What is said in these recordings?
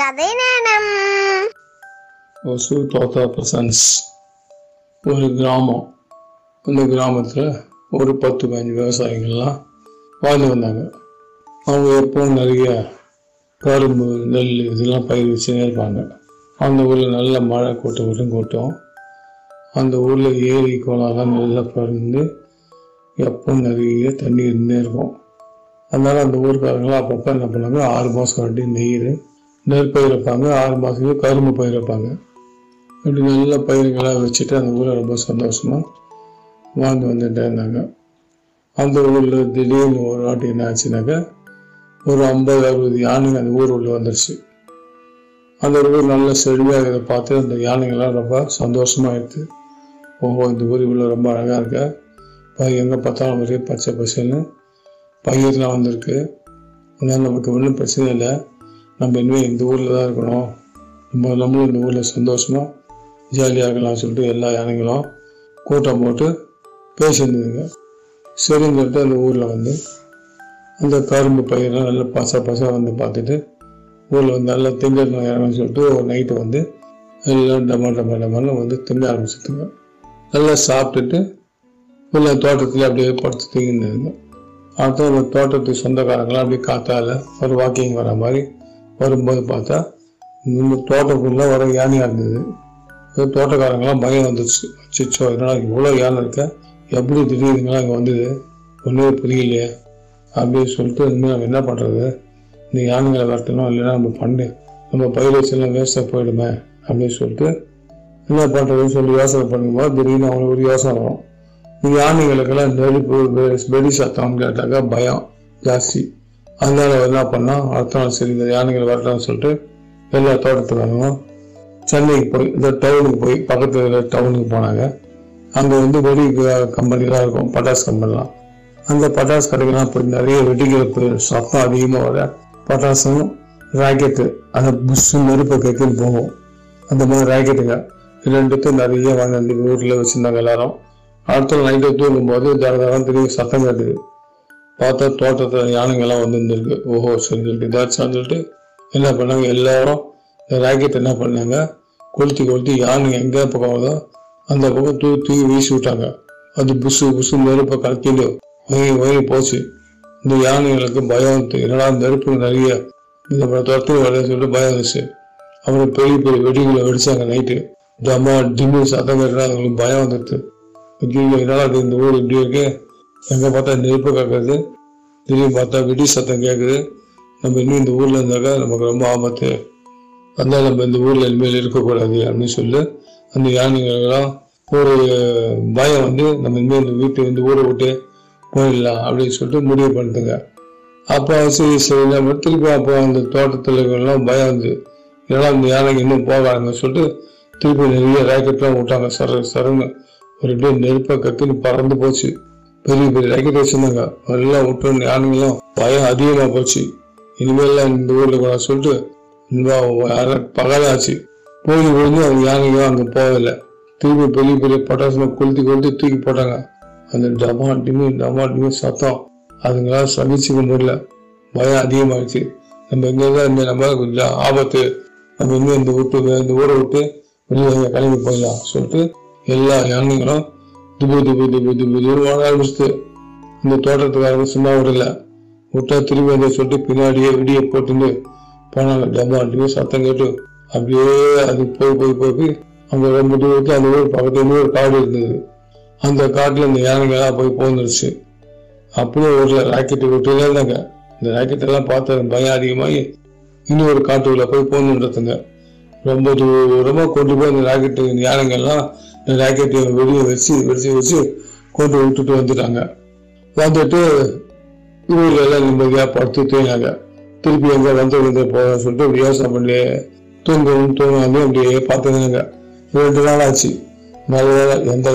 கதை நேரம் ஒசு தோத்தா பிரசன்ஸ். ஒரு கிராமம். அந்த கிராமத்தில் ஒரு பத்து பதினஞ்சு விவசாயிகள்லாம் வாழ்ந்து வந்தாங்க. அவங்க எப்பவும் நிறைய கரும்பு நெல் இதெல்லாம் பயிர் வச்சுன்னே இருப்பாங்க. அந்த ஊரில் நல்ல மழை கூட்டம் விட்டும் கூட்டம். அந்த ஊரில் ஏரி குளம்லாம் நல்லா பறந்து எப்பவும் நிறைய தண்ணி இருந்தே இருக்கும். அதனால் அந்த ஊருக்காரங்களாம் அப்பப்போ என்ன பண்ணாங்க ஆறு மாதம் வண்டி நெய்யுது நெற்பயிர் வைப்பாங்க ஆறு மாதத்துக்கு கரும்பு பயிர் வைப்பாங்க. அப்படி நல்ல பயிர்களாக வச்சுட்டு அந்த ஊரில் ரொம்ப சந்தோஷமாக வாழ்ந்து வந்துட்டே இருந்தாங்க. அந்த ஊரில் திடீர்னு ஒரு வாட்டி என்ன ஆச்சுனாக்கா ஒரு ஐம்பது அறுபது யானைங்க அந்த ஊர் உள்ளே வந்துருச்சு. அந்த ஊர் நல்ல செழியாக இதை பார்த்து அந்த யானைங்கள்லாம் ரொம்ப சந்தோஷமாக இருக்குது ஓஹோ இந்த ஊர் இவ்வளோ ரொம்ப அழகாக இருக்க? இப்போ எங்கே பார்த்தாலும் ஒரே பச்சை பசேல்னு பயிர்லாம் வந்திருக்கு. அதனால் நமக்கு ஒன்றும் பிரச்சனை இல்லை. நம்ம இனிமேல் இந்த ஊரில் தான் இருக்கணும். நம்ம நம்மளும் இந்த ஊரில் சந்தோஷமாக ஜாலியாக இருக்கலாம்னு சொல்லிட்டு எல்லா யானைகளும் கூட்டம் போட்டு பேசியிருந்ததுங்க. சரின்னு சொல்லிட்டு அந்த ஊரில் வந்து அந்த கரும்பு பயிரெலாம் நல்லா பச பசா வந்து பார்த்துட்டு ஊரில் வந்து நல்லா திங்கள் இறங்கன்னு சொல்லிட்டு ஒரு நைட்டு வந்து எல்லாம் டமா டமா டமான்னு வந்து திங்க ஆரம்பிச்சுட்டுங்க நல்லா சாப்பிட்டுட்டு உள்ள தோட்டத்தில் அப்படியே படுத்து தூங்கிருந்ததுங்க அடுத்த ஒரு தோட்டத்துக்கு சொந்தக்காரங்களாம் அப்படியே காத்தால ஒரு வாக்கிங் வர மாதிரி வரும்போது பார்த்தா இந்த தோட்டத்துக்குள்ளே வர யானையாக இருந்தது. தோட்டக்காரங்களாம் பயம் வந்துச்சு அச்சோ என்னடா இவ்வளோ யானை இருக்க? எப்படி திடீர்னுங்களா இங்கே வந்தது? ஒன்றுமே புரியலையே. அப்படின்னு சொல்லிட்டு இனிமேல் நம்ம என்ன பண்ணுறது இந்த யானைகளை வரட்டணும் இல்லைன்னா நம்ம பண்ணு. நம்ம பயிர் வச்செல்லாம் வேஸ்ட்டாக போயிடுமே அப்படின்னு சொல்லிட்டு என்ன பண்ணுறதுன்னு சொல்லி யோசனை பண்ணும்போது திடீர்னு அவங்களுக்கு ஒரு யோசனை வரும். இந்த யானைகளுக்கெல்லாம் நெருப்பு வெடி சத்தம்னு கேட்டாக்கா பயம் ஜாஸ்தி. அதனால என்ன பண்ணா அடுத்த நாள் சரி இந்த யானைகள் வரலாம்னு சொல்லிட்டு எல்லா தோட்டத்துக்காரங்களும் சென்னைக்கு போய் இந்த டவுனுக்கு போய் பக்கத்தில் இருக்கிற டவுனுக்கு போனாங்க. அங்கே வந்து வெடி கம்பெனிலாம் இருக்கும் பட்டாசு கம்பெனிலாம் அந்த பட்டாசு கடைக்கெல்லாம் போய் நிறைய வெடிக்கிறப்பு சத்தம் அதிகமாக வர பட்டாசும் ராக்கெட்டு அந்த புஷ்ஷு நெருப்பு கேட்குன்னு போகும். அந்த மாதிரி ராக்கெட்டுங்க ரெண்டுத்தையும் நிறைய வாங்கி அந்த ஊரில் வச்சுருந்தாங்க எல்லாரும். அடுத்த நைட்டு தூங்கும்போது தர தரம் திடீர்னு சத்தம் கேட்டுது. பார்த்தா தோட்டத்தில் யானைங்கெல்லாம் வந்துருந்துருக்கு. ஓஹோ சரி சொல்லிட்டு இதாச்சான்னு சொல்லிட்டு என்ன பண்ணாங்க? எல்லாரும் இந்த ராக்கெட் என்ன பண்ணாங்க? கொளுத்தி கொளுத்தி யானை எங்கே பக்கம் வருதோ அந்த பக்கம் தூக்கி தூக்கி வீசி விட்டாங்க. அது புசு புசு நெருப்பை கலத்திட்டு வயி வயி போச்சு. இந்த யானைகளுக்கு பயம் வந்து என்னடா நெருப்பு நிறைய? இந்த துரத்தில் வரல சொல்லிட்டு பயம் வந்துச்சு. அப்புறம் பெரிய பெரிய வெடிகளை வெடிச்சாங்க நைட்டு டமா டிம்மு சத்தம் கேட்டா அவங்களுக்கு பயம் வந்துடுது என்னடா இந்த ஊர் இப்படி இருக்கு. எங்க பார்த்தா நெருப்பு கேட்குறது திடீர்னு பார்த்தா வெடி சத்தம் கேட்குது நம்ம இன்னும் இந்த ஊர்ல இருந்தாக்கா நமக்கு ரொம்ப ஆபத்து. அதனால நம்ம இந்த ஊர்ல இனிமேல் இருக்கக்கூடாது அப்படின்னு சொல்லி அந்த யானைகள்லாம் ஒரு பயம் வந்து நம்ம இனிமேல் இந்த வீட்டு இந்த ஊரை விட்டு போயிடலாம் அப்படின்னு சொல்லிட்டு முடிவு பண்ணுதுங்க அப்போ சரி சரி நம்ம திருப்பி அப்போ அந்த தோட்டத்தில் பயம் வந்து ஏன்னா இந்த யானைக்கு இன்னும் போகாதுன்னு சொல்லிட்டு திருப்பி நிறைய ராக்கெட்லாம் விட்டாங்க. சர சரங்க ஒரு அப்படியே நெருப்பை கக்குன்னு பறந்து போச்சு. பெரிய பெரிய ரேக்கெட் வச்சிருந்தாங்க எல்லாம் விட்டு யானைங்களும் பயம் அதிகமாக போச்சு. இனிமேல்லாம் இந்த ஊரில் கூட சொல்லிட்டு இன்னும் பகலாச்சு. போய் விழுந்து அந்த யானைகளும் அங்கே போகலை. திருப்பி பெரிய பெரிய பட்டாசுல கொளுத்தி கொளுத்தி தூக்கி போட்டாங்க. அந்த டமா டிமி டமா சத்தம். அதுங்களால சகிச்சுக்க முடியல. பயம் அதிகமாகிடுச்சு நம்ம இங்கே தான் இந்த நம்ம கொஞ்சம் ஆபத்து. நம்ம இன்னும் இந்த விட்டு இந்த ஊரை விட்டு வெளியே கிளம்பி போயிடலாம் சொல்லிட்டு எல்லா யானைகளும் துபு துபு துபு துபு துபு ஓட ஆரம்பிச்சுது இந்த தோட்டத்துக்காரங்க சும்மா விடல. விட்டா திரும்பி வந்து சொல்லிட்டு பின்னாடியே விடிய போட்டுட்டு போனாங்க. டமா சத்தம் கேட்டு அப்படியே அது போய் போய் போய் போய் அங்க ரொம்ப தூரத்துல அந்த ஊர் பக்கத்துல ஒரு காடு இருந்தது. அந்த காட்டில் இந்த யானைகளாக போய் போந்துருச்சு அப்படியே ஒரு ராக்கெட் விட்டுல இருந்தாங்க. இந்த ராக்கெட்டெல்லாம் பார்த்து பயம் அதிகமாகி இன்னொரு காட்டுக்குள்ளே போய் போந்துன்றதுங்க ரொம்ப தூரமாக கொண்டு போய் அந்த ராக்கெட்டு இந்த யானைகள்லாம் ராக்கெட்டையும் வெளியே வச்சு வச்சு வச்சு கொண்டு விட்டுட்டு வந்துட்டாங்க. வந்துட்டு ஊர்ல எல்லாம் படுத்து தூங்கினாங்க. திருப்பி எங்கே வந்து வந்து போகணும்னு சொல்லிட்டு இப்படி யோசனை பண்ணி தூங்கவும் தூங்காம அப்படியே பார்த்துருந்தாங்க ரெண்டு நாள் ஆச்சு. நல்ல வேலை எந்த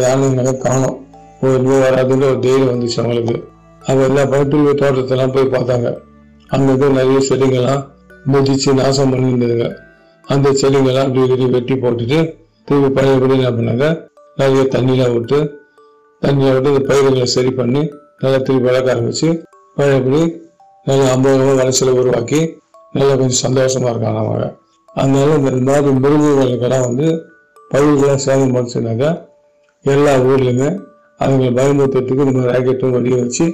காணும். ஒரு ஒன்றுமே வராதுன்னு ஒரு தைரியம் வந்துச்சு அவங்களுக்கு. அவங்க எல்லா பக்கத்துல தோட்டத்தெல்லாம் போய் பார்த்தாங்க. அங்கே நிறைய செடிங்கள்லாம் முதிச்சு நாசம் பண்ணியிருந்ததுங்க. அந்த செடிங்கெல்லாம் அப்படி வெட்டி போட்டுட்டு திருப்பி பழையபடி என்ன பண்ணாங்க? நிறைய தண்ணியெலாம் விட்டு தண்ணியை விட்டு இந்த பயிர்களை சரி பண்ணி நல்லா திருப்பி வளர்க்க ஆரம்பித்து பழையபடி நல்லா ஐம்பது ரூபா விளைச்சலை உருவாக்கி நல்லா கொஞ்சம் சந்தோஷமாக இருக்காங்க அவங்க. அதனால இந்த மாதிரி மிருகங்களுக்கெல்லாம் வந்து பயிர்களாக சேதம் பண்ணிச்சுனாக்கா எல்லா ஊர்லேயுமே அவங்களை பயமுறுத்துறதுக்கு இந்த மாதிரி ராக்கெட்டும் வெளியே வச்சு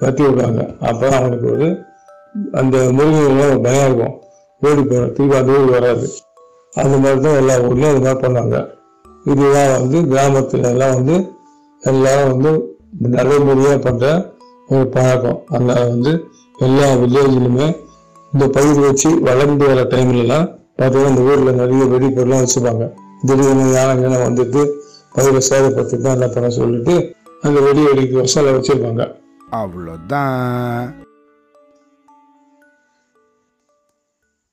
கட்டி விடுவாங்க அப்போ அவங்களுக்கு ஒரு அந்த மிருகங்கள்லாம் ஒரு பயம் இருக்கும். ஓடி போகிற திருப்பி அந்த ஊர் வராது. அந்த மாதிரி தான் எல்லா ஊர்லேயும் அது மாதிரி பண்ணாங்க. இதுதான் வந்து கிராமத்துல எல்லாம் வந்து எல்லாம் வந்து நடைமுறையாக பண்ணுற ஒரு பழக்கம். அதனால் வந்து எல்லா வில்லேஜ்லையுமே இந்த பயிர் வச்சு வளர்ந்து வர டைம்லலாம் பார்த்தீங்கன்னா இந்த ஊரில் நிறைய வெடிப்பொருள்லாம் வச்சுப்பாங்க. திடீர்னு யானை யானை வந்துட்டு பயிரை சேதப்படுத்திட்டு என்ன பண்ண சொல்லிட்டு அந்த வெடி வெடிக்க வசலை வச்சுருப்பாங்க. அவ்வளோதான்